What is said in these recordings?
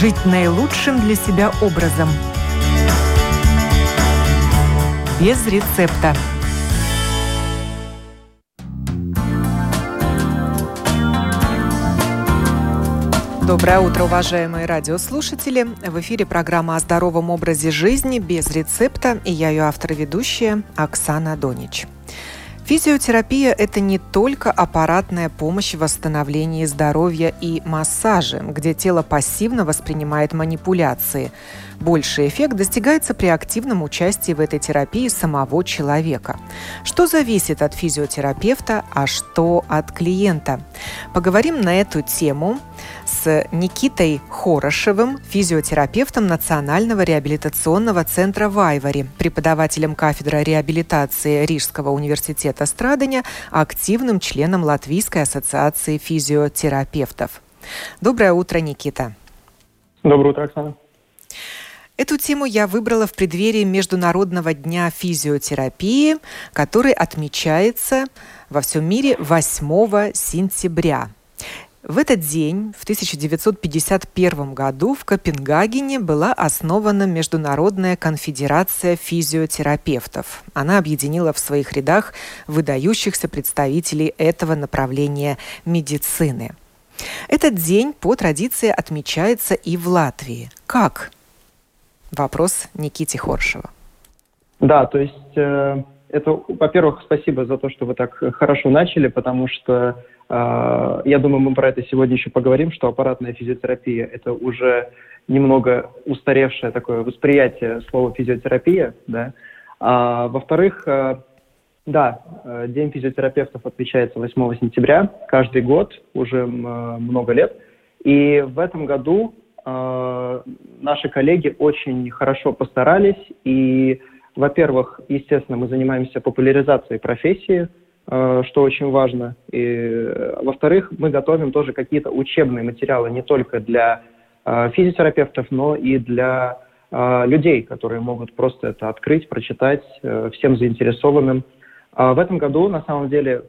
жить наилучшим для себя образом. Без рецепта. Доброе утро, уважаемые радиослушатели. В эфире программа о здоровом образе жизни без рецепта. И я ее автор и ведущая Оксана Донич. Физиотерапия – это не только аппаратная помощь в восстановлении здоровья и массаже, где тело пассивно воспринимает манипуляции. Больший эффект достигается при активном участии в этой терапии самого человека. Что зависит от физиотерапевта, а что от клиента? Поговорим на эту тему с Никитой Хорошевым, физиотерапевтом Национального реабилитационного центра Вайвари, преподавателем кафедры реабилитации Рижского университета Страдания, активным членом Латвийской ассоциации физиотерапевтов. Доброе утро, Никита. Доброе утро, Оксана. Эту тему я выбрала в преддверии Международного дня физиотерапии, который отмечается во всем мире 8 сентября. В этот день, в 1951 году, в Копенгагене была основана Международная конфедерация физиотерапевтов. Она объединила в своих рядах выдающихся представителей этого направления медицины. Этот день по традиции отмечается и в Латвии. Как? Вопрос Никите Хоршева. Да, то есть э, это, во-первых, спасибо за то, что вы так хорошо начали, потому что а, я думаю, мы про это сегодня еще поговорим, что аппаратная физиотерапия – это уже немного устаревшее такое восприятие слова физиотерапия, да. А, во-вторых, э, да, э, День физиотерапевтов отмечается 8 сентября каждый год, уже много лет. И в этом году э, наши коллеги очень хорошо постарались. И, во-первых, естественно, мы занимаемся популяризацией профессии – Э, что очень важно. И, э, во-вторых, мы готовим тоже какие-то учебные материалы не только для э, физиотерапевтов, но и для людей, которые могут просто это открыть, прочитать всем заинтересованным. А в этом году, на самом деле,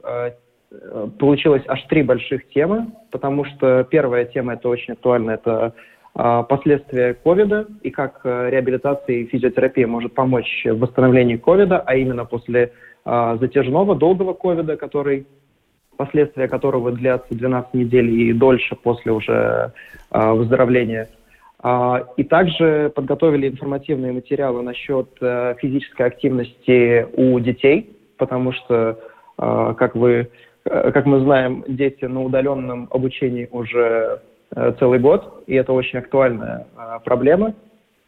получилось аж три больших темы, потому что первая тема, это очень актуально, это последствия ковида и как реабилитация и физиотерапия может помочь в восстановлении ковида, а именно после а, затяжного, долгого ковида, который последствия которого длятся 12 недель и дольше после уже а, выздоровления. А, и также подготовили информативные материалы насчет а, физической активности у детей, потому что, а, как, вы, как мы знаем, дети на удаленном обучении уже а, целый год, и это очень актуальная а, проблема.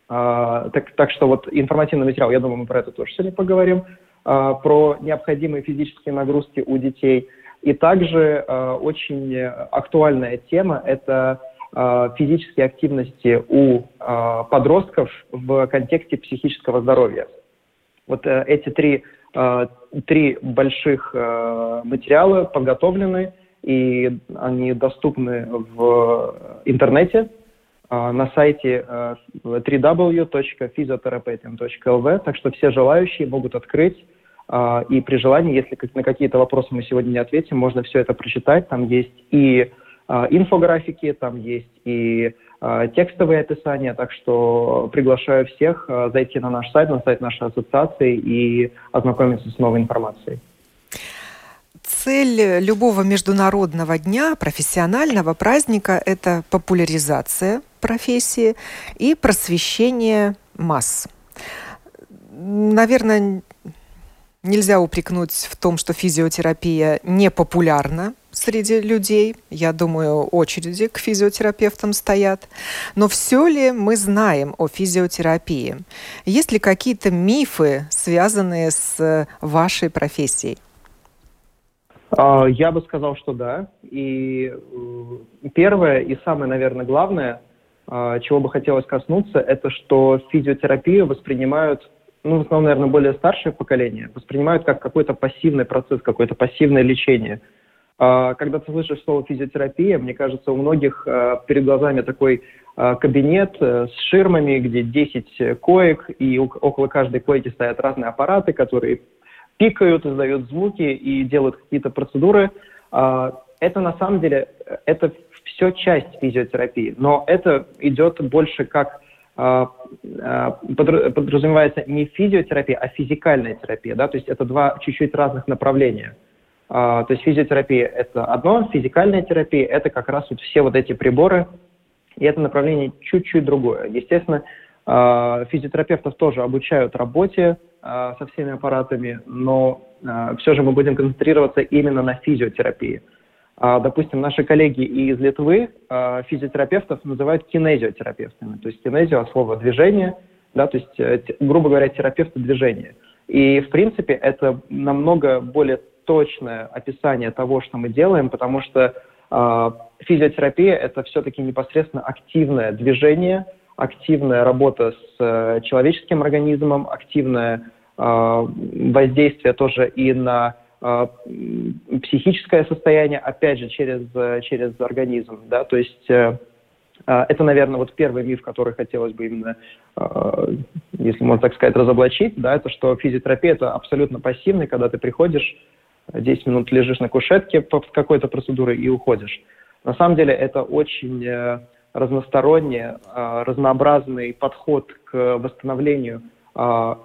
А, так, так что вот информативный материал, я думаю, мы про это тоже сегодня поговорим. А, про необходимые физические нагрузки у детей. И также очень актуальная тема – это физические активности у подростков в контексте психического здоровья. Вот э, эти три, три больших материала подготовлены, и они доступны в интернете на сайте www.physiotherapeutin.lv, так что все желающие могут открыть а, и при желании, если на какие-то вопросы мы сегодня не ответим, можно все это прочитать. Там есть и а, инфографики, там есть и а, текстовые описания, так что приглашаю всех зайти на наш сайт, на сайт нашей ассоциации и ознакомиться с новой информацией. Цель любого международного дня, профессионального праздника – это популяризация профессии и просвещение масс. Наверное, Нельзя упрекнуть в том, что физиотерапия не популярна среди людей. Я думаю, очереди к физиотерапевтам стоят. Но все ли мы знаем о физиотерапии? Есть ли какие-то мифы, связанные с вашей профессией? А, я бы сказал, что да. И первое и самое, наверное, главное, а, чего бы хотелось коснуться, это что физиотерапию воспринимают ну, в основном, наверное, более старшее поколение, воспринимают как какой-то пассивный процесс, какое-то пассивное лечение. А, когда ты слышишь слово физиотерапия, мне кажется, у многих перед глазами такой кабинет э, с ширмами, где 10 коек, и около каждой койки стоят разные аппараты, которые пикают, издают звуки и делают какие-то процедуры. Это на самом деле, это все часть физиотерапии, но это идет больше как а, а, подразумевается не физиотерапия, а физикальная терапия, да, то есть это два чуть-чуть разных направления. А, то есть физиотерапия – это одно, физикальная терапия – это как раз вот все вот эти приборы, и это направление чуть-чуть другое. Естественно, физиотерапевтов тоже обучают работе со всеми аппаратами, но все же мы будем концентрироваться именно на физиотерапии – а, допустим, наши коллеги из Литвы а, физиотерапевтов называют кинезиотерапевтами. То есть кинезио от слова «движение», да, то есть, э, грубо говоря, терапевты движения. И, в принципе, это намного более точное описание того, что мы делаем, потому что физиотерапия – это все-таки непосредственно активное движение, активная работа с э, человеческим организмом, активное э, воздействие тоже и на а, психическое состояние, опять же, через, через организм, да, то есть э, это, наверное, вот первый миф, который хотелось бы именно, если можно так сказать, разоблачить, да, это что физиотерапия – это абсолютно пассивный, когда ты приходишь, 10 минут лежишь на кушетке под какой-то процедурой и уходишь. На самом деле это очень э, разносторонний, разнообразный подход к восстановлению а,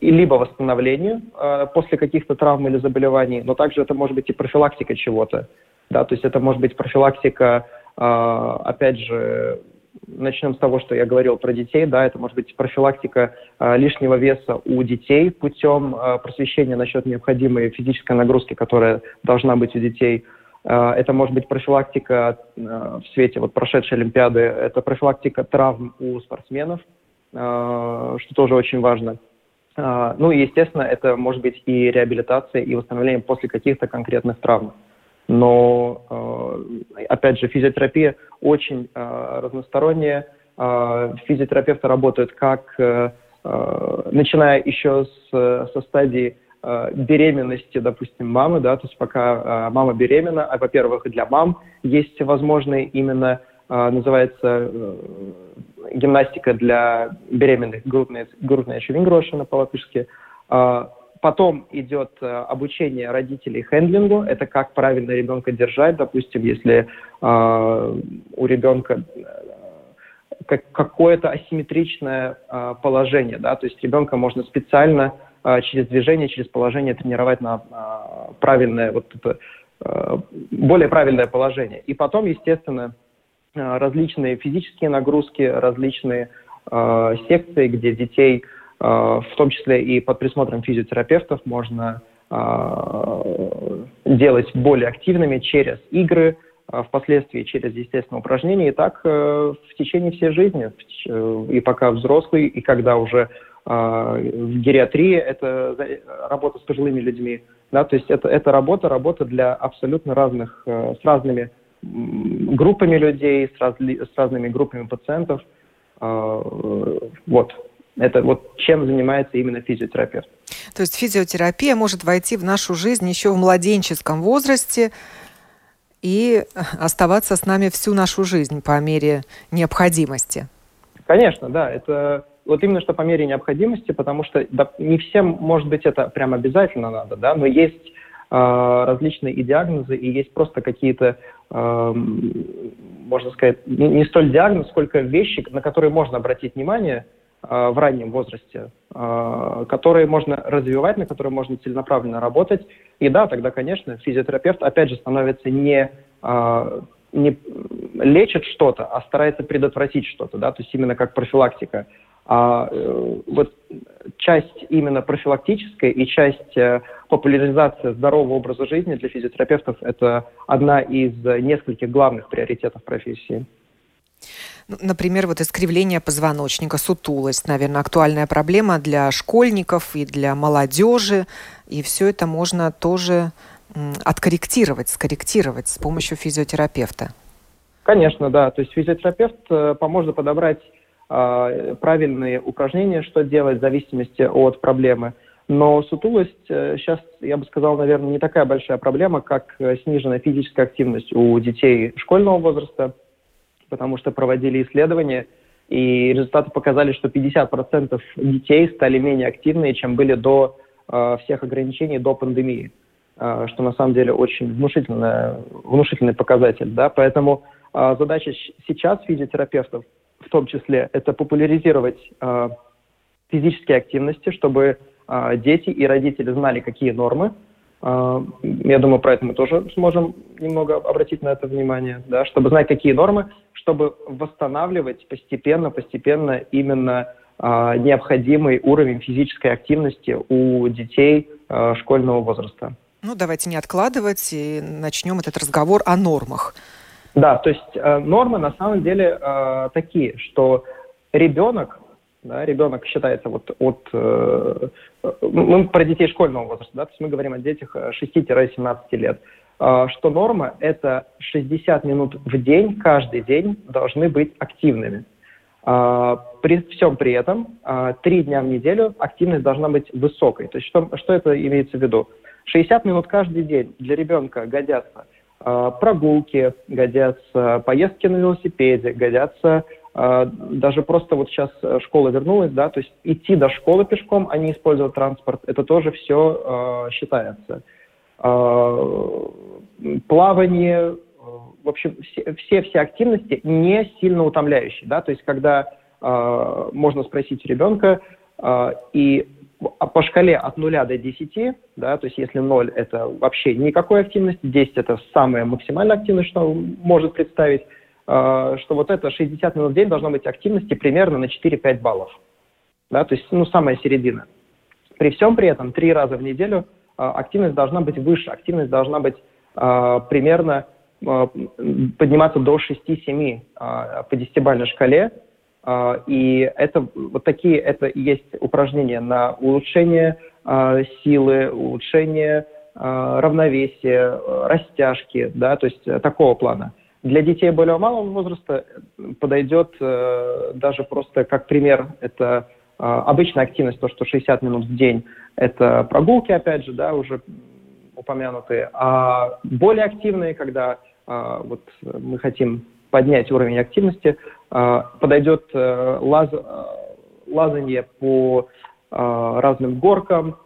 либо восстановлению а, после каких-то травм или заболеваний, но также это может быть и профилактика чего-то. Да, то есть это может быть профилактика, а, опять же, начнем с того, что я говорил про детей, да, это может быть профилактика лишнего веса у детей путем просвещения насчет необходимой физической нагрузки, которая должна быть у детей. Это может быть профилактика в свете вот прошедшей Олимпиады, это профилактика травм у спортсменов, Э, что тоже очень важно. Э, ну и, естественно, это может быть и реабилитация, и восстановление после каких-то конкретных травм. Но, э, опять же, физиотерапия очень разносторонняя. Физиотерапевты работают как, начиная еще с, со стадии беременности, допустим, мамы, да, то есть пока мама беременна, а, во-первых, для мам есть возможные именно а, называется э, гимнастика для беременных, грудная, грудная швингрошина по-латышски. Потом идет э, обучение родителей хендлингу, это как правильно ребенка держать, допустим, если э, у ребенка как, какое-то асимметричное э, положение, да, то есть ребенка можно специально э, через движение, через положение тренировать на э, правильное, вот это, э, более правильное положение. И потом, естественно, Э, различные физические нагрузки, различные э, секции, где детей, э, в том числе и под присмотром физиотерапевтов, можно э, делать более активными через игры, э, впоследствии через, естественно, упражнения, и так э, в течение всей жизни, и пока взрослый, и когда уже в гериатрии это работа с пожилыми людьми, да, то есть это, это работа, работа для абсолютно разных, с разными группами людей, с, разли, с разными группами пациентов. А, вот. Это вот чем занимается именно физиотерапевт. То есть физиотерапия может войти в нашу жизнь еще в младенческом возрасте и оставаться с нами всю нашу жизнь по мере необходимости. Конечно, да. Это вот именно что по мере необходимости, потому что да, не всем, может быть, это прям обязательно надо, да, но есть э, различные и диагнозы, и есть просто какие-то можно сказать, не столь диагноз, сколько вещи, на которые можно обратить внимание а, в раннем возрасте, а, которые можно развивать, на которые можно целенаправленно работать. И да, тогда, конечно, физиотерапевт, опять же, становится не, а, не лечит что-то, а старается предотвратить что-то, да, то есть именно как профилактика. А э, вот часть именно профилактическая и часть э, популяризации здорового образа жизни для физиотерапевтов – это одна из нескольких главных приоритетов профессии. Ну, например, вот искривление позвоночника, сутулость, наверное, актуальная проблема для школьников и для молодежи. И все это можно тоже откорректировать, скорректировать с помощью физиотерапевта. Конечно, да. То есть физиотерапевт э, поможет подобрать правильные упражнения, что делать в зависимости от проблемы. Но сутулость сейчас, э, я бы сказал, наверное, не такая большая проблема, как э, сниженная физическая активность у детей школьного возраста, потому что проводили исследования, и результаты показали, что 50% детей стали менее активными, чем были до э, всех ограничений, до пандемии, э, что на самом деле очень внушительный, показатель. Да? Поэтому задача сейчас физиотерапевтов в том числе это популяризировать физические активности, чтобы дети и родители знали, какие нормы, я думаю, про это мы тоже сможем немного обратить на это внимание, да, чтобы знать, какие нормы, чтобы восстанавливать постепенно, постепенно именно а, необходимый уровень физической активности у детей а, школьного возраста. Ну, давайте не откладывать и начнем этот разговор о нормах. Да, то есть э, нормы на самом деле э, такие, что ребенок, да, ребенок считается вот от, э, мы про детей школьного возраста, да, то есть мы говорим о детях 6-17 лет, э, что норма это 60 минут в день, каждый день должны быть активными. А, при всем при этом три дня в неделю активность должна быть высокой. То есть что, что это имеется в виду? 60 минут каждый день для ребенка годятся прогулки, годятся поездки на велосипеде, годятся даже просто вот сейчас школа вернулась, да, то есть идти до школы пешком, а не использовать транспорт, это тоже все считается. Плавание, в общем, все, все, активности не сильно утомляющие, да, то есть когда э, можно спросить ребенка, э, и по шкале от 0 до 10, да, то есть если 0 – это вообще никакой активности, 10 – это самая максимальная активность, что может представить, э, что вот это 60 минут в день должно быть активности примерно на 4-5 баллов. Да, то есть, ну, самая середина. При всем при этом, три раза в неделю э, активность должна быть выше, активность должна быть э, примерно Э, подниматься до 6-7 а, по десятибалльной шкале. А, и это вот такие это и есть упражнения на улучшение а, силы, улучшение равновесия, растяжки, да, то есть такого плана. Для детей более малого возраста подойдет э, даже просто как пример, это обычная активность, то, что 60 минут в день, это прогулки, опять же, да, уже упомянутые, а более активные, когда а, вот мы хотим поднять уровень активности, а, подойдет э, лаз, лазание по разным горкам,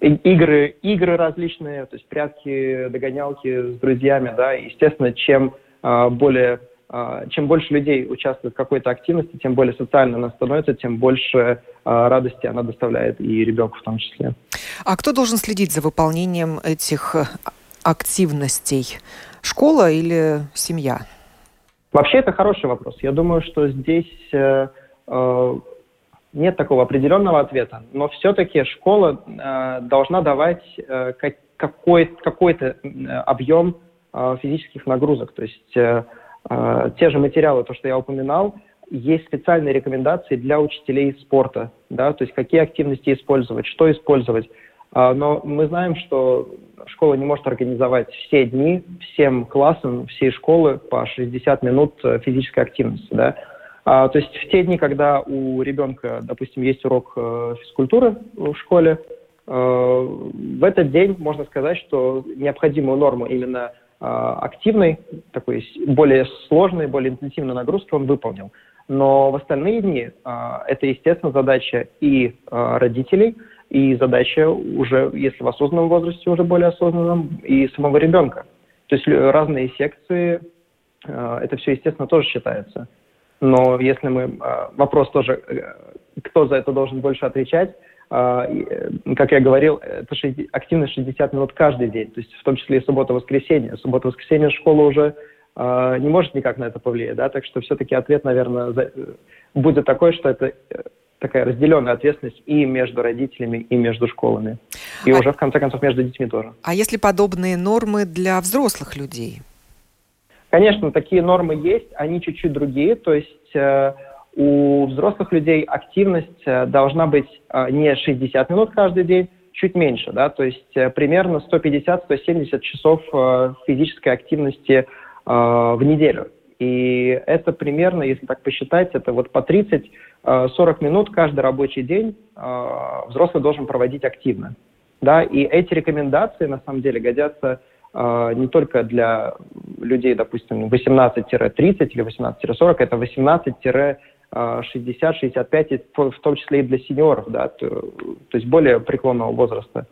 игры, игры различные, то есть прятки, догонялки с друзьями, да, естественно, чем более чем больше людей участвует в какой-то активности, тем более социально она становится, тем больше радости она доставляет и ребенку в том числе. А кто должен следить за выполнением этих активностей? Школа или семья? Вообще это хороший вопрос. Я думаю, что здесь э, э, нет такого определенного ответа, но все-таки школа э, должна давать э, какой, какой-то объем э, физических нагрузок. То есть э, э, те же материалы, то, что я упоминал, есть специальные рекомендации для учителей спорта, да, то есть какие активности использовать, что использовать. А, но мы знаем, что школа не может организовать все дни всем классам всей школы по 60 минут э, физической активности. Да? А, то есть в те дни, когда у ребенка, допустим, есть урок э, физкультуры в школе, э, в этот день можно сказать, что необходимую норму именно активной, такой более сложной, более интенсивной нагрузки он выполнил. Но в остальные дни это, естественно, задача и родителей – и задача уже, если в осознанном возрасте, уже более осознанном, и самого ребенка. То есть разные секции, э, это все, естественно, тоже считается. Но если мы... Э, вопрос тоже, э, кто за это должен больше отвечать, как я говорил, это активность 60 минут каждый день, то есть в том числе и суббота-воскресенье. Суббота-воскресенье школа уже не может никак на это повлиять, да, так что все-таки ответ, наверное, будет такой, что это такая разделенная ответственность и между родителями, и между школами. И а... уже, в конце концов, между детьми тоже. А если подобные нормы для взрослых людей? Конечно, такие нормы есть, они чуть-чуть другие. То есть э, у взрослых людей активность э, должна быть э, не 60 минут каждый день, чуть меньше, да, то есть э, примерно 150-170 часов э, физической активности э, в неделю. И это примерно, если так посчитать, это вот по 30-40 минут каждый рабочий день э, взрослый должен проводить активно. Да? И эти рекомендации, на самом деле, годятся э, не только для людей, допустим, 18-30 или 18-40, это 18-60-65, в том числе и для сеньоров, да, то, то есть более преклонного возраста.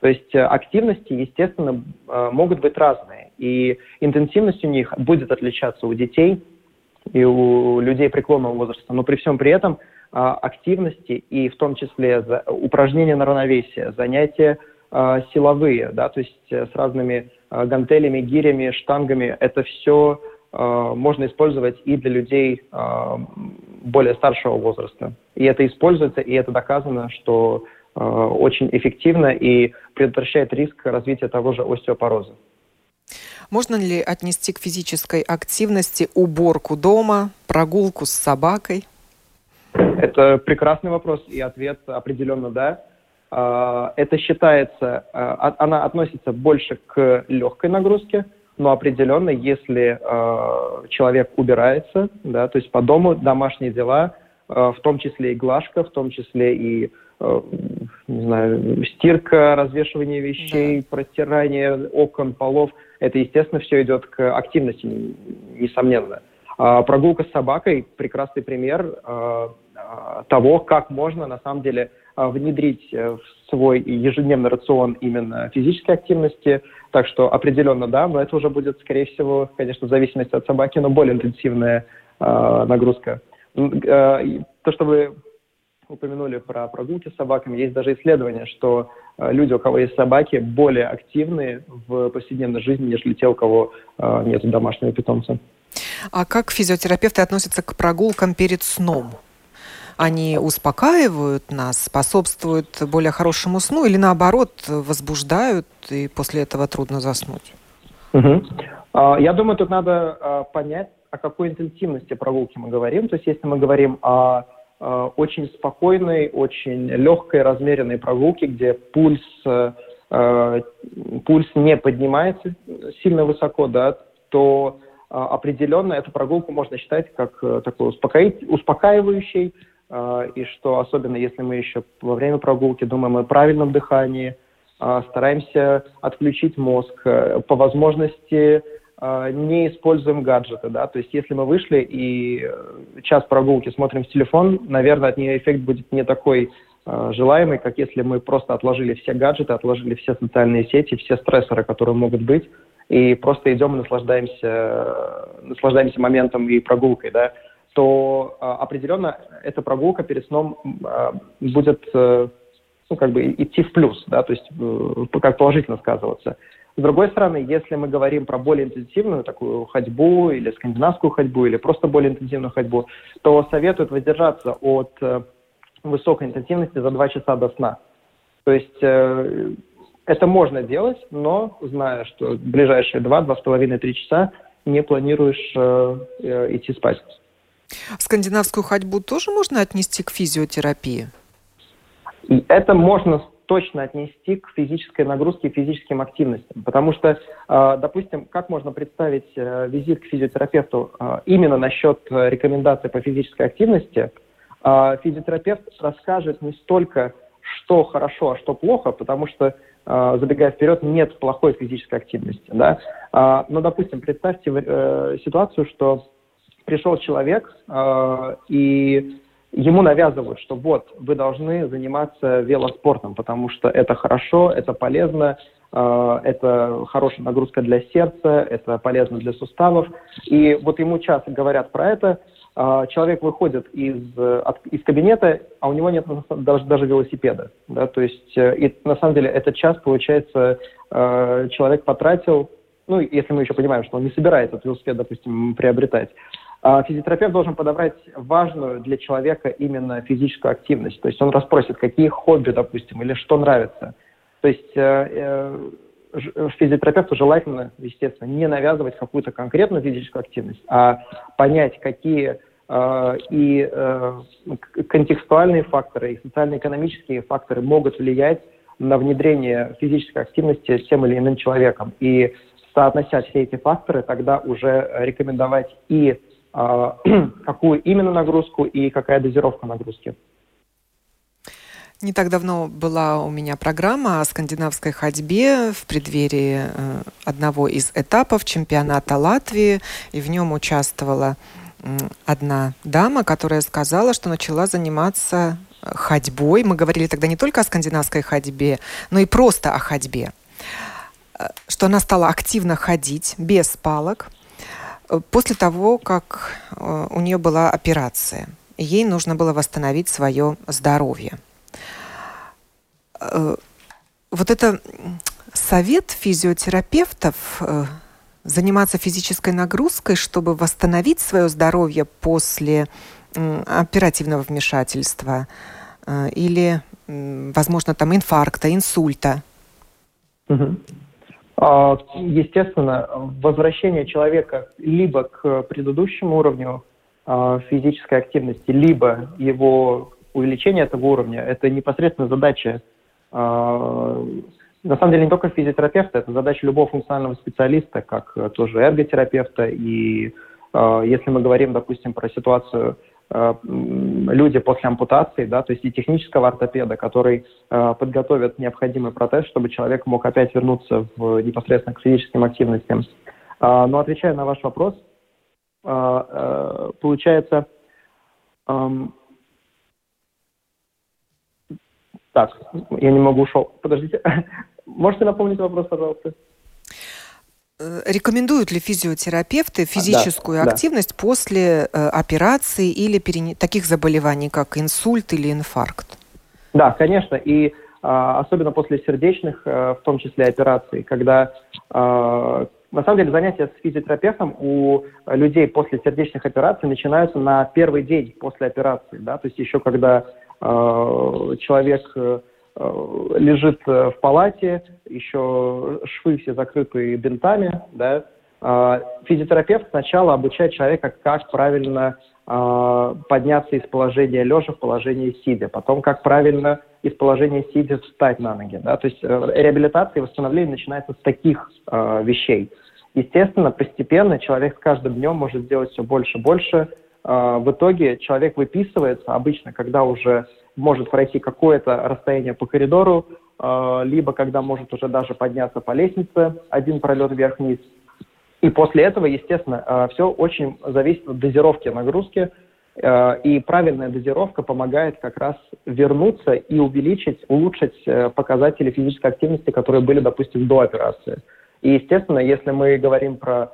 То есть э, активности, естественно, могут быть разные. И интенсивность у них будет отличаться у детей и у людей преклонного возраста. Но при всем при этом а, активности и в том числе упражнения на равновесие, занятия а, силовые, да, то есть э, с разными а, гантелями, гирями, штангами, это все можно использовать и для людей более старшего возраста. И это используется, и это доказано, что очень эффективно и предотвращает риск развития того же остеопороза. Можно ли отнести к физической активности уборку дома, прогулку с собакой? Это прекрасный вопрос, и ответ определенно да. А, это считается, а, она относится больше к легкой нагрузке, но определенно, если а, человек убирается, да, то есть по дому домашние дела, в том числе и глажка, в том числе и не знаю, стирка, развешивание вещей, да. протирание окон, полов, это, естественно, все идет к активности, несомненно. Прогулка с собакой – прекрасный пример Э, того, как можно на самом деле внедрить э, в свой ежедневный рацион именно физической активности. Так что определенно да, но это уже будет, скорее всего, конечно, в зависимости от собаки, но более интенсивная нагрузка. То, что вы упомянули про прогулки с собаками, есть даже исследование, что э, люди, у кого есть собаки, более активны в повседневной жизни, нежели те, у кого э, нет домашнего питомца. А как физиотерапевты относятся к прогулкам перед сном? они успокаивают нас, способствуют более хорошему сну или наоборот возбуждают, и после этого трудно заснуть? Угу. Я думаю, тут надо а, понять, о какой интенсивности прогулки мы говорим. То есть если мы говорим о очень спокойной, очень легкой, размеренной прогулке, где пульс, пульс не поднимается сильно высоко, да, то определенно эту прогулку можно считать как э, такой успокаивающей, и что особенно если мы еще во время прогулки думаем о правильном дыхании, стараемся отключить мозг, э, по возможности не используем гаджеты, да, то есть если мы вышли и э, час прогулки смотрим в телефон, наверное, от нее эффект будет не такой желаемый, как если мы просто отложили все гаджеты, отложили все социальные сети, все стрессоры, которые могут быть, и просто идем и наслаждаемся, наслаждаемся моментом и прогулкой, да то а, определенно эта прогулка перед сном а, будет э, ну, как бы идти в плюс, да, то есть э, как положительно сказываться. С другой стороны, если мы говорим про более интенсивную такую ходьбу или скандинавскую ходьбу, или просто более интенсивную ходьбу, то советуют воздержаться от э, высокой интенсивности за 2 часа до сна. То есть это можно делать, но зная, что ближайшие 2, 2,5-3 часа не планируешь идти спать. Скандинавскую ходьбу тоже можно отнести к физиотерапии? Это можно точно отнести к физической нагрузке и физическим активностям. Потому что, а, допустим, как можно представить э, визит к физиотерапевту а, именно насчет э, рекомендаций по физической активности, физиотерапевт расскажет не столько, что хорошо, а что плохо, потому что, забегая вперед, нет плохой физической активности. Да? Но, допустим, представьте э, ситуацию, что пришел человек, э, и ему навязывают, что вот, вы должны заниматься велоспортом, потому что это хорошо, это полезно, э, это хорошая нагрузка для сердца, это полезно для суставов. И вот ему часто говорят про это, э, человек выходит из, от, из кабинета, а у него нет даже, даже велосипеда. Да? То есть, э, и, на самом деле, этот час, получается, человек потратил, ну, если мы еще понимаем, что он не собирается этот велосипед, допустим, приобретать, физиотерапевт должен подобрать важную для человека именно физическую активность. То есть он расспросит, какие хобби, допустим, или что нравится. То есть э, э, физиотерапевту желательно, естественно, не навязывать какую-то конкретную физическую активность, а понять, какие э, и э, контекстуальные факторы, и социально-экономические факторы могут влиять на внедрение физической активности тем или иным человеком. И соотнося все эти факторы, тогда уже рекомендовать и а, какую именно нагрузку и какая дозировка нагрузки. Не так давно была у меня программа о скандинавской ходьбе в преддверии э, одного из этапов чемпионата Латвии, и в нем участвовала одна дама, которая сказала, что начала заниматься ходьбой. Мы говорили тогда не только о скандинавской ходьбе, но и просто о ходьбе. что она стала активно ходить без палок после того, как у нее была операция. Ей нужно было восстановить свое здоровье. Вот это совет физиотерапевтов заниматься физической нагрузкой, чтобы восстановить свое здоровье после оперативного вмешательства э, или, возможно, там инфаркта, инсульта? Угу. Естественно, возвращение человека либо к предыдущему уровню а, физической активности, либо его увеличение этого уровня, это непосредственно задача а, на самом деле не только физиотерапевта, это задача любого функционального специалиста, как тоже эрготерапевта. И если мы говорим, допустим, про ситуацию люди после ампутации, да, то есть и технического ортопеда, который э, подготовит необходимый протез, чтобы человек мог опять вернуться в, непосредственно к физическим активностям. Э, но отвечая на ваш вопрос, э, э, получается, э, так, я не могу ушел. Подождите. Можете напомнить вопрос, пожалуйста? Э, рекомендуют ли физиотерапевты физическую а, да, активность да. после э, операции или перене... таких заболеваний, как инсульт или инфаркт? Да, конечно. И а, особенно после сердечных, а, в том числе операций, когда а, на самом деле занятия с физиотерапевтом у людей после сердечных операций начинаются на первый день после операции, да, то есть еще когда э, человек Э, лежит э, в палате, еще швы все закрыты бинтами, да, а физиотерапевт сначала обучает человека, как правильно э, подняться из положения лежа в положение сидя, потом как правильно из положения сидя встать на ноги. Да? То есть реабилитация и восстановление начинается с таких э, вещей. Естественно, постепенно человек с каждым днем может сделать все больше и больше. Э, в итоге человек выписывается обычно, когда уже может пройти какое-то расстояние по коридору, э, либо когда может уже даже подняться по лестнице один пролет вверх-вниз. И после этого, естественно, э, все очень зависит от дозировки нагрузки, э, и правильная дозировка помогает как раз вернуться и увеличить, улучшить показатели физической активности, которые были, допустим, до операции. И, естественно, если мы говорим про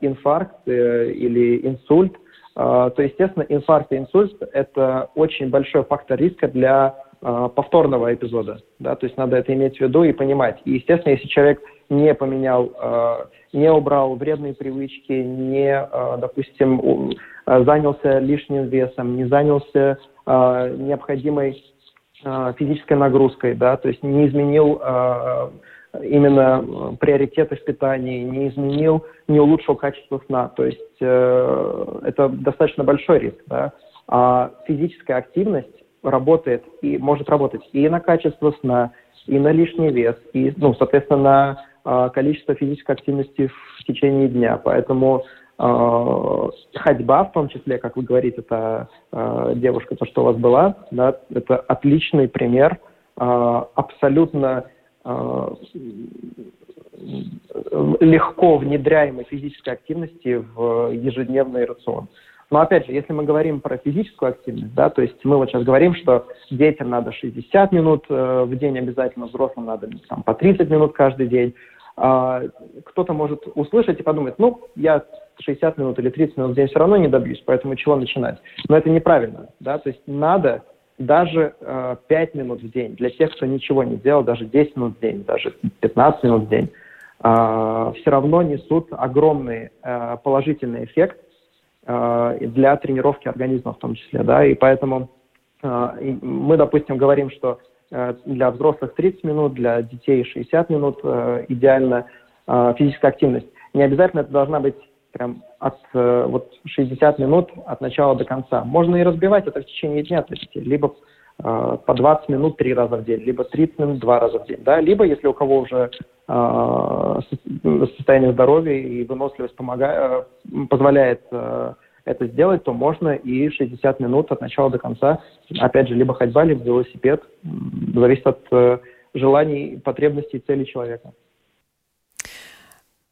инфаркт или инсульт, то, естественно, инфаркт и инсульт – это очень большой фактор риска для а, повторного эпизода. Да? То есть надо это иметь в виду и понимать. И, естественно, если человек не поменял, а, не убрал вредные привычки, не, допустим, занялся лишним весом, не занялся необходимой физической нагрузкой, да, то есть не изменил именно э, приоритеты в питании, не изменил, не улучшил качество сна. То есть э, это достаточно большой риск. Да? А физическая активность работает и может работать и на качество сна, и на лишний вес, и, ну, соответственно, на э, количество физической активности в течение дня. Поэтому э, ходьба, в том числе, как вы говорите, это э, девушка, то, что у вас была, да, это отличный пример э, абсолютно легко внедряемой физической активности в ежедневный рацион. Но опять же, если мы говорим про физическую активность, да, то есть мы вот сейчас говорим, что детям надо 60 минут э, в день обязательно, взрослым надо там, по 30 минут каждый день. А, кто-то может услышать и подумать, ну, я 60 минут или 30 минут в день все равно не добьюсь, поэтому чего начинать? Но это неправильно, да, то есть надо даже э, 5 минут в день, для тех, кто ничего не делал, даже 10 минут в день, даже 15 минут в день, э, все равно несут огромный э, положительный эффект э, для тренировки организма в том числе. Да? И поэтому э, мы, допустим, говорим, что э, для взрослых 30 минут, для детей 60 минут э, идеально э, физическая активность. Не обязательно это должна быть прям от э, вот 60 минут от начала до конца. Можно и разбивать это в течение дня, то есть либо э, по 20 минут три раза в день, либо 30 минут два раза в день, да, либо если у кого уже э, состояние здоровья и выносливость помогает, э, позволяет э, это сделать, то можно и 60 минут от начала до конца, опять же, либо ходьба, либо велосипед, зависит от э, желаний, потребностей и целей человека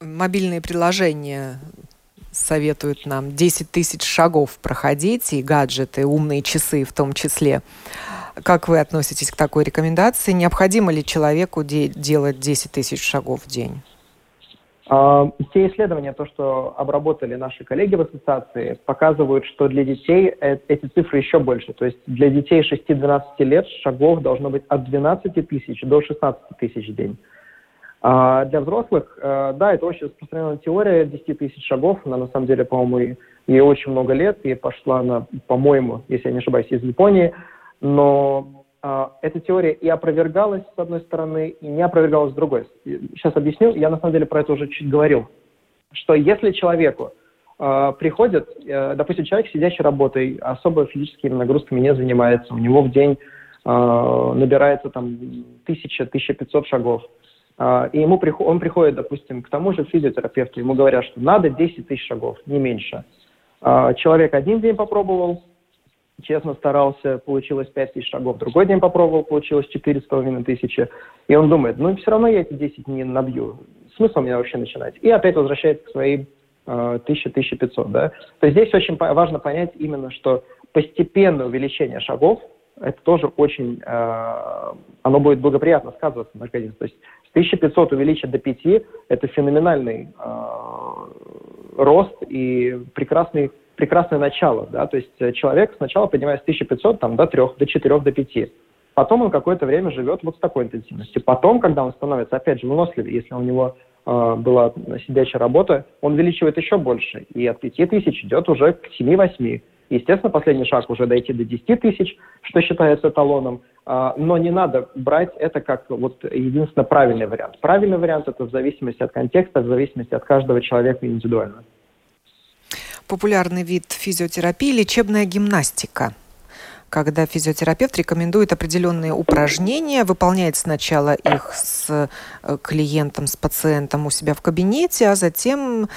мобильные приложения советуют нам 10 тысяч шагов проходить, и гаджеты, умные часы в том числе. Как вы относитесь к такой рекомендации? Необходимо ли человеку де- делать 10 тысяч шагов в день? А, те исследования, то, что обработали наши коллеги в ассоциации, показывают, что для детей э, эти цифры еще больше. То есть для детей 6-12 лет шагов должно быть от 12 тысяч до 16 тысяч в день. А для взрослых, э, да, это очень распространенная теория 10 тысяч шагов. Она на самом деле, по-моему, ей очень много лет, и пошла она, по-моему, если я не ошибаюсь, из Японии. Но а, эта теория и опровергалась с одной стороны, и не опровергалась с другой. Сейчас объясню. Я на самом деле про это уже чуть говорил. Что если человеку э, приходит, э, допустим, человек, сидящий работой, особо физическими нагрузками не занимается, у него в день набирается там 1000-1500 шагов, и ему он приходит, допустим, к тому же физиотерапевту, ему говорят, что надо 10 тысяч шагов, не меньше. Э, человек один день попробовал, честно старался, получилось 5 тысяч шагов. Другой день попробовал, получилось 4,5 тысячи. И он думает, ну все равно я эти 10 не набью. Смысл мне вообще начинать? И опять возвращается к своим э, 1000-1500. Да? То есть здесь очень важно понять именно, что постепенное увеличение шагов, это тоже очень, э, оно будет благоприятно сказываться на организм. То есть с 1500 увеличить до 5 – это феноменальный э, рост и прекрасный прекрасное начало, да, то есть э, человек сначала поднимается с 1500 там, до 3, до 4, до 5. Потом он какое-то время живет вот с такой интенсивностью. Потом, когда он становится, опять же, выносливее, если у него э, была сидячая работа, он увеличивает еще больше. И от 5 тысяч идет уже к 7-8. Естественно, последний шаг уже дойти до 10 тысяч, что считается эталоном. Э, но не надо брать это как вот единственно правильный вариант. Правильный вариант это в зависимости от контекста, в зависимости от каждого человека индивидуально популярный вид физиотерапии – лечебная гимнастика когда физиотерапевт рекомендует определенные упражнения, выполняет сначала их с э, клиентом, с пациентом у себя в кабинете, а затем,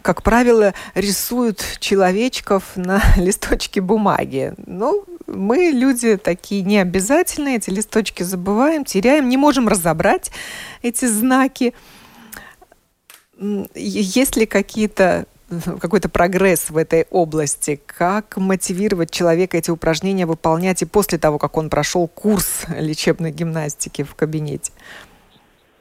как правило, рисует человечков на листочке бумаги. Ну, мы люди такие необязательные, эти листочки забываем, теряем, не можем разобрать эти знаки. Есть ли какие-то какой-то прогресс в этой области? Как мотивировать человека эти упражнения выполнять и после того, как он прошел курс лечебной гимнастики в кабинете?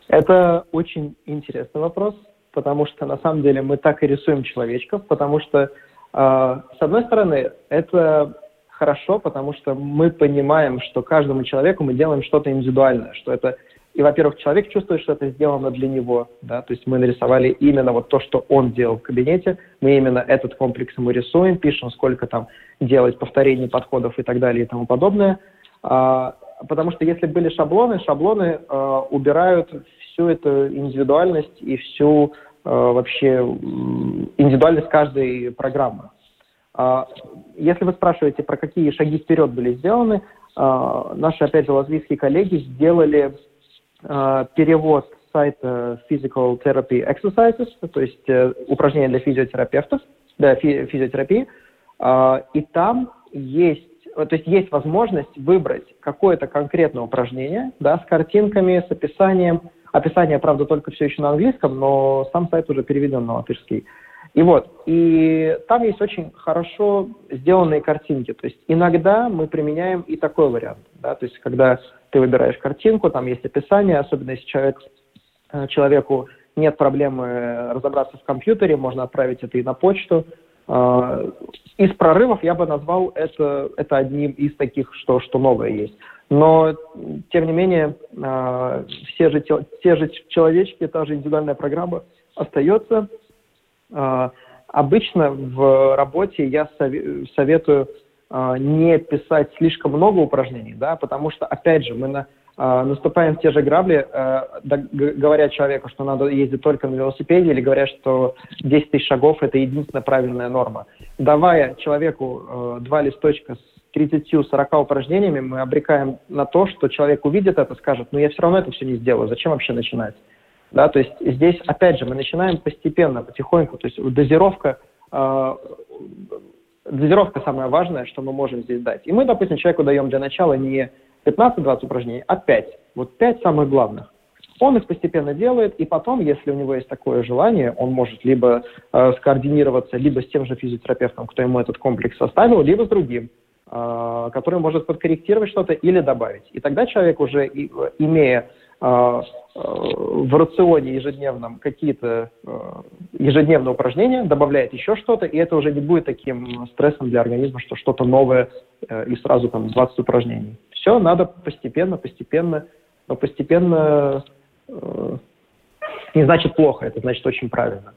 Это очень интересный вопрос, потому что на самом деле мы так и рисуем человечков, потому что, э, с одной стороны, это хорошо, потому что мы понимаем, что каждому человеку мы делаем что-то индивидуальное, что это и, во-первых, человек чувствует, что это сделано для него, да, то есть мы нарисовали именно вот то, что он делал в кабинете, мы именно этот комплекс ему рисуем, пишем, сколько там делать повторений, подходов и так далее и тому подобное. А, потому что если были шаблоны, шаблоны а, убирают всю эту индивидуальность и всю а, вообще индивидуальность каждой программы. А, если вы спрашиваете, про какие шаги вперед были сделаны, а, наши, опять же, латвийские коллеги сделали перевод сайта Physical Therapy Exercises, то есть э, упражнения для физиотерапевтов, для физиотерапии, э, и там есть, то есть есть возможность выбрать какое-то конкретное упражнение, да, с картинками, с описанием. Описание, правда, только все еще на английском, но сам сайт уже переведен на латышский. И вот, и там есть очень хорошо сделанные картинки. То есть иногда мы применяем и такой вариант, да, то есть когда ты выбираешь картинку, там есть описание, особенно если человек, э, человеку нет проблемы разобраться в компьютере, можно отправить это и на почту. Э, из прорывов я бы назвал это, это одним из таких, что, что новое есть. Но, тем не менее, э, все же, те же человечки, та же индивидуальная программа остается. Обычно в работе я советую не писать слишком много упражнений, да, потому что, опять же, мы на, э, наступаем в те же грабли, э, да, говоря человеку, что надо ездить только на велосипеде, или говоря, что 10 тысяч шагов – это единственная правильная норма. Давая человеку э, два листочка с 30-40 упражнениями, мы обрекаем на то, что человек увидит это, скажет, ну я все равно это все не сделаю, зачем вообще начинать? Да, то есть здесь, опять же, мы начинаем постепенно, потихоньку, то есть дозировка дозировка самая важная, что мы можем здесь дать. И мы, допустим, человеку даем для начала не 15-20 упражнений, а 5. Вот 5 самых главных. Он их постепенно делает, и потом, если у него есть такое желание, он может либо э, скоординироваться либо с тем же физиотерапевтом, кто ему этот комплекс составил, либо с другим. который может подкорректировать что-то или добавить. И тогда человек уже, имея в рационе ежедневном какие-то ежедневные упражнения, добавляет еще что-то, и это уже не будет таким стрессом для организма, что что-то новое и сразу там 20 упражнений. Все надо постепенно, постепенно, но постепенно не значит плохо, это значит очень правильно.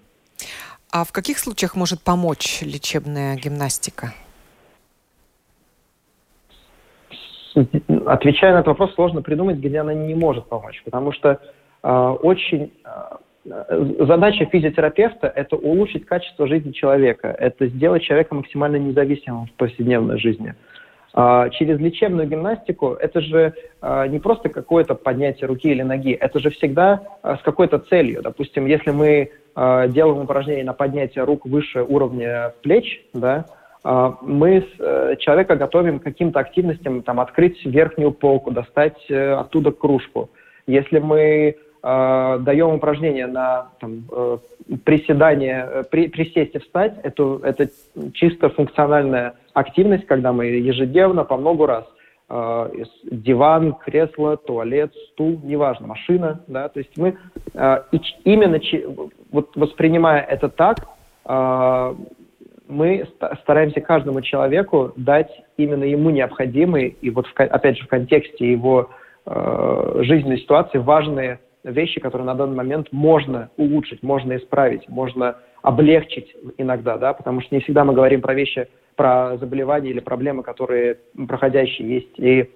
А в каких случаях может помочь лечебная гимнастика? Отвечая на этот вопрос, сложно придумать, где она не может помочь, потому что э, очень э, задача физиотерапевта – это улучшить качество жизни человека, это сделать человека максимально независимым в повседневной жизни. А, через лечебную гимнастику это же не просто какое-то поднятие руки или ноги, это же всегда с какой-то целью. Допустим, если мы делаем упражнение на поднятие рук выше уровня плеч, да, мы э, человека готовим к каким-то активностям, там, открыть верхнюю полку, достать э, оттуда кружку. Если мы э, даем упражнение на там, э, приседание, э, при, присесть и встать, это, это чисто функциональная активность, когда мы ежедневно по много раз э, диван, кресло, туалет, стул, неважно, машина, да, то есть мы э, именно вот воспринимая это так, э, мы стараемся каждому человеку дать именно ему необходимые и вот в, опять же в контексте его э, жизненной ситуации важные вещи, которые на данный момент можно улучшить, можно исправить, можно облегчить иногда, да, потому что не всегда мы говорим про вещи, про заболевания или проблемы, которые проходящие есть, и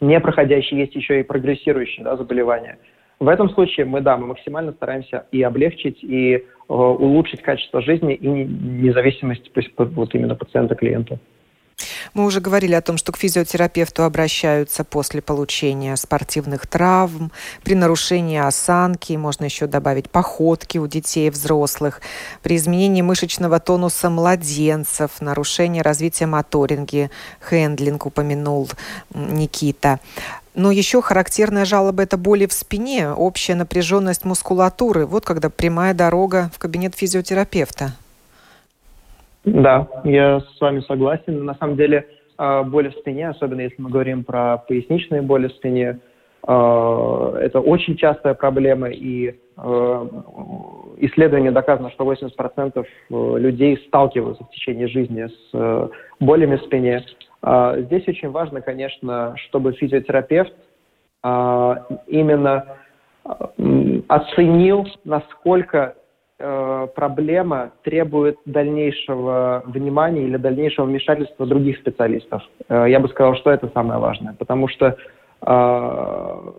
не проходящие есть еще и прогрессирующие да, заболевания. В этом случае мы, да, мы максимально стараемся и облегчить, и улучшить качество жизни и независимость вот именно пациента-клиента. Мы уже говорили о том, что к физиотерапевту обращаются после получения спортивных травм, при нарушении осанки, можно еще добавить походки у детей и взрослых, при изменении мышечного тонуса младенцев, нарушении развития моторинги, хендлинг упомянул Никита. Но еще характерная жалоба – это боли в спине, общая напряженность мускулатуры. Вот когда прямая дорога в кабинет физиотерапевта. Да, я с вами согласен. На самом деле а, боли в спине, особенно если мы говорим про поясничные боли в спине, а, это очень частая проблема, и а, исследование доказано, что 80% э, людей сталкиваются в течение жизни с э, болями в спине. Здесь очень важно, конечно, чтобы физиотерапевт именно оценил, насколько Э, проблема требует дальнейшего внимания или дальнейшего вмешательства других специалистов. Э, я бы сказал, что это самое важное, потому что, э,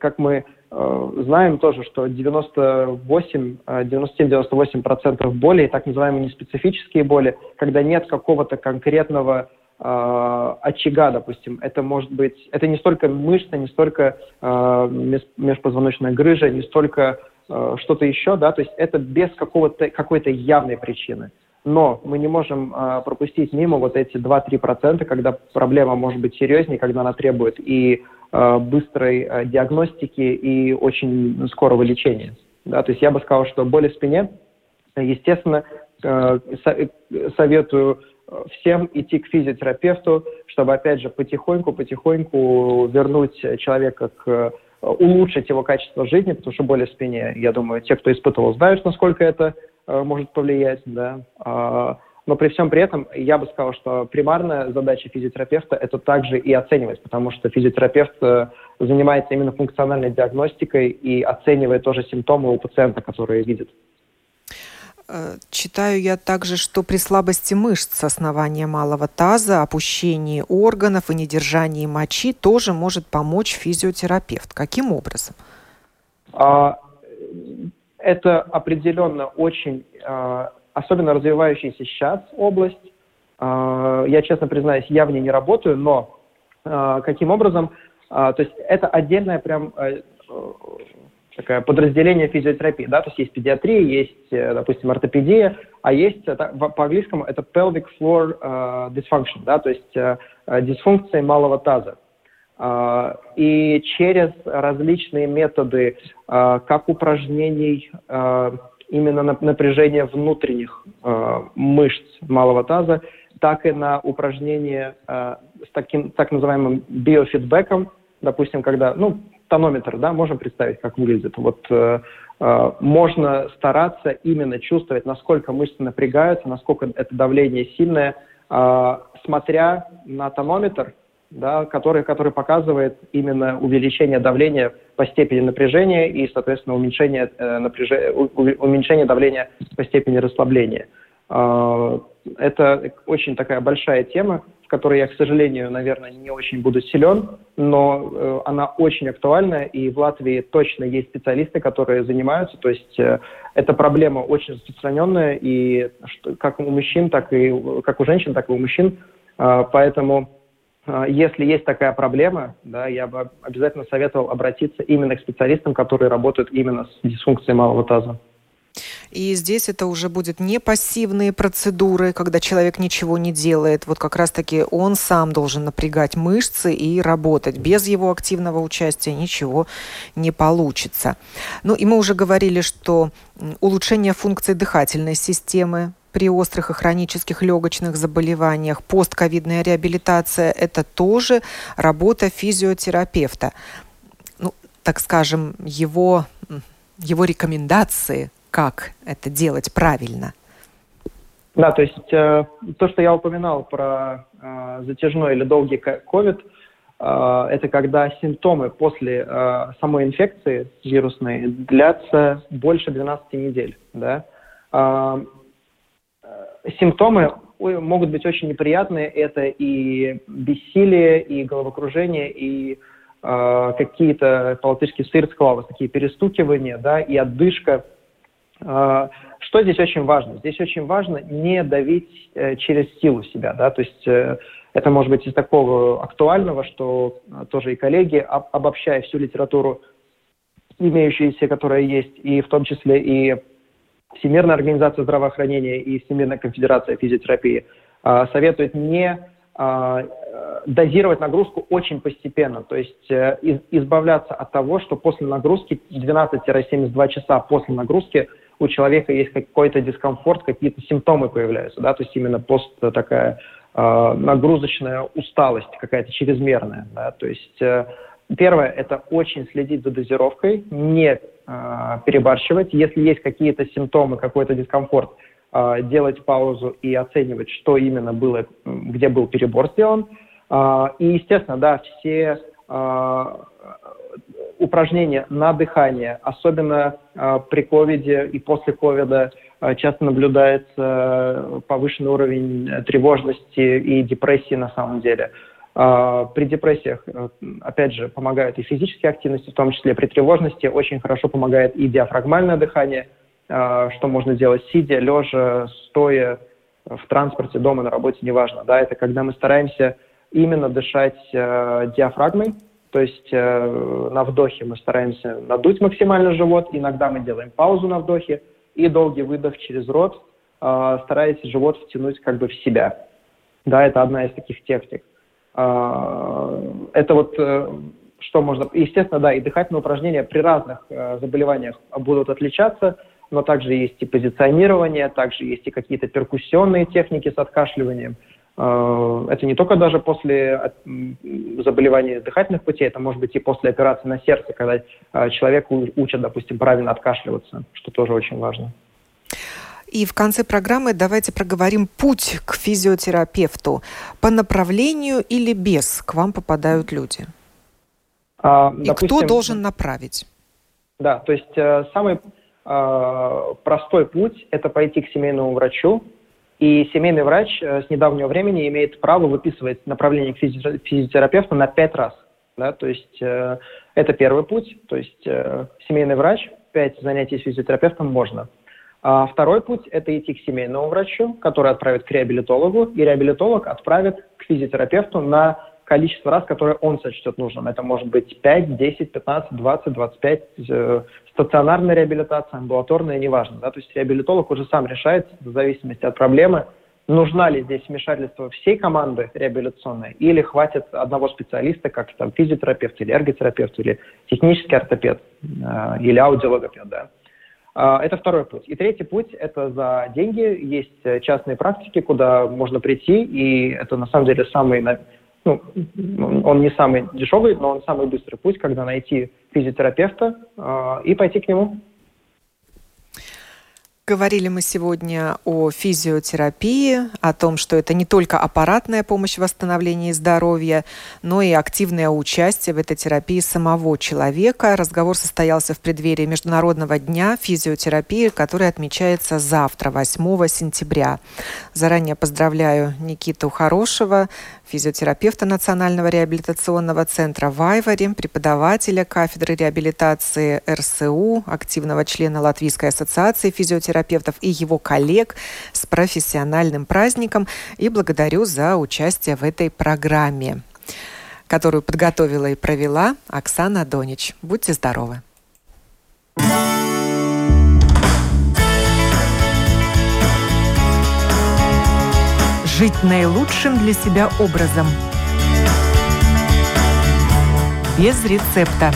как мы знаем тоже, что 97-98% болей, так называемые неспецифические боли, когда нет какого-то конкретного очага, допустим. Это может быть, это не столько мышца, не столько межпозвоночная грыжа, не столько Э, что-то еще, да, то есть это без какого-то, какой-то явной причины. Но мы не можем э, пропустить мимо вот эти 2-3%, когда проблема может быть серьезнее, когда она требует и э, быстрой э, диагностики, и очень скорого лечения. Да, то есть я бы сказал, что боли в спине, естественно, э, со советую всем идти к физиотерапевту, чтобы, опять же, потихоньку-потихоньку вернуть человека к улучшить его качество жизни, потому что боли в спине, я думаю, те, кто испытывал, знают, насколько это э, может повлиять, да. А, но при всем при этом я бы сказал, что примарная задача физиотерапевта – это также и оценивать, потому что физиотерапевт э, занимается именно функциональной диагностикой и оценивает тоже симптомы у пациента, которые видит. Э, читаю я также, что при слабости мышц основания малого таза, опущении органов и недержании мочи тоже может помочь физиотерапевт. Каким образом? А, это определенно очень, а, особенно развивающаяся сейчас область. А, я, честно признаюсь, я в ней не работаю, но каким образом? То есть это отдельная прям э, такое подразделение физиотерапии, да, то есть есть педиатрия, есть, э, допустим, ортопедия, а есть, э, по-английскому, это pelvic floor uh, dysfunction, да, то есть дисфункция малого таза. И через различные методы, как упражнений, именно напряжения внутренних мышц малого таза, так и на упражнения э, с таким так называемым биофидбэком, допустим, когда, ну, тонометр, да, можем представить, как выглядит. Вот э, э, можно стараться именно чувствовать, насколько мышцы напрягаются, насколько это давление сильное, э, смотря на тонометр, да, который, который показывает именно увеличение давления по степени напряжения и, соответственно, уменьшение, э, напряжения, уменьшение давления по степени расслабления. Э, это очень такая большая тема, в которой я, к сожалению, наверное, не очень буду силен, но э, она очень актуальна, и в Латвии точно есть специалисты, которые занимаются. То есть э, эта проблема очень распространенная, и что, как у мужчин, так и как у женщин, так и у мужчин. Э, поэтому э, если есть такая проблема, да, я бы обязательно советовал обратиться именно к специалистам, которые работают именно с дисфункцией малого таза. И здесь это уже будет не пассивные процедуры, когда человек ничего не делает. Вот как раз-таки он сам должен напрягать мышцы и работать. Без его активного участия ничего не получится. Ну и мы уже говорили, что улучшение функции дыхательной системы при острых и хронических легочных заболеваниях, постковидная реабилитация – это тоже работа физиотерапевта. Ну, так скажем, его, его рекомендации как это делать правильно? Да, то есть э, то, что я упоминал про э, затяжной или долгий ковид, э, это когда симптомы после самой инфекции вирусной длятся больше 12 недель. Да? Симптомы могут быть очень неприятные. Это и бессилие, и головокружение, и какие-то, по-латышски, сырцклавы, такие перестукивания, да, и отдышка – что здесь очень важно? Здесь очень важно не давить э, через силу себя, да, то есть э, это может быть из такого актуального, что э, тоже и коллеги, обобщая всю литературу, имеющуюся, которая есть, и в том числе и Всемирная организация здравоохранения и Всемирная конфедерация физиотерапии, а, советуют не а, дозировать нагрузку очень постепенно, то есть избавляться от того, что после нагрузки 12-72 часа после нагрузки – у человека есть какой-то дискомфорт, какие-то симптомы появляются, да, то есть именно пост такая э, нагрузочная усталость какая-то чрезмерная, да, то есть э, первое это очень следить за дозировкой, не э, перебарщивать, если есть какие-то симптомы, какой-то дискомфорт, э, делать паузу и оценивать, что именно было, где был перебор сделан, э, и естественно, да, все э, упражнения на дыхание, особенно э, при ковиде и после ковида, э, часто наблюдается повышенный уровень тревожности и депрессии на самом деле. При депрессиях, э, опять же, помогают и физические активности, в том числе при тревожности, очень хорошо помогает и диафрагмальное дыхание, что можно делать сидя, лежа, стоя, в транспорте, дома, на работе, неважно. Да, это когда мы стараемся именно дышать э, диафрагмой, то есть э, на вдохе мы стараемся надуть максимально живот, иногда мы делаем паузу на вдохе и долгий выдох через рот, э, стараясь живот втянуть как бы в себя. Да, это одна из таких техник. Э, это вот э, что можно... Естественно, да, и дыхательные упражнения при разных э, заболеваниях будут отличаться, но также есть и позиционирование, также есть и какие-то перкуссионные техники с откашливанием – это не только даже после заболевания дыхательных путей, это может быть и после операции на сердце, когда э, человеку учат, допустим, правильно откашливаться, что тоже очень важно. И в конце программы давайте проговорим путь к физиотерапевту. По направлению или без к вам попадают люди? А, и допустим, кто должен направить? Да, то есть э, самый э, простой путь – это пойти к семейному врачу, и семейный врач э, с недавнего времени имеет право выписывать направление к физиотерапевту на пять раз. Да? То есть э, это первый путь, то есть э, семейный врач, пять занятий с физиотерапевтом можно. А второй путь – это идти к семейному врачу, который отправит к реабилитологу, и реабилитолог отправит к физиотерапевту на количество раз, которое он сочтет нужным. Это может быть 5, 10, 15, 20, 25, э, стационарная реабилитация, амбулаторная, неважно. Да? То есть реабилитолог уже сам решает, в зависимости от проблемы, нужна ли здесь вмешательство всей команды реабилитационной или хватит одного специалиста, как там физиотерапевт или эрготерапевт или технический ортопед э, или аудиологопед. Да? А, это второй путь. И третий путь – это за деньги. Есть частные практики, куда можно прийти, и это на самом деле самый, ну, он не самый дешевый, но он самый быстрый путь, когда найти физиотерапевта э, и пойти к нему. Говорили мы сегодня о физиотерапии, о том, что это не только аппаратная помощь в восстановлении здоровья, но и активное участие в этой терапии самого человека. Разговор состоялся в преддверии Международного дня физиотерапии, который отмечается завтра, 8 сентября. Заранее поздравляю Никиту Хорошего, физиотерапевта Национального реабилитационного центра в Айваре, преподавателя кафедры реабилитации РСУ, активного члена Латвийской ассоциации физиотерапевтов и его коллег с профессиональным праздником и благодарю за участие в этой программе, которую подготовила и провела Оксана Донич. Будьте здоровы! Жить наилучшим для себя образом. Без рецепта.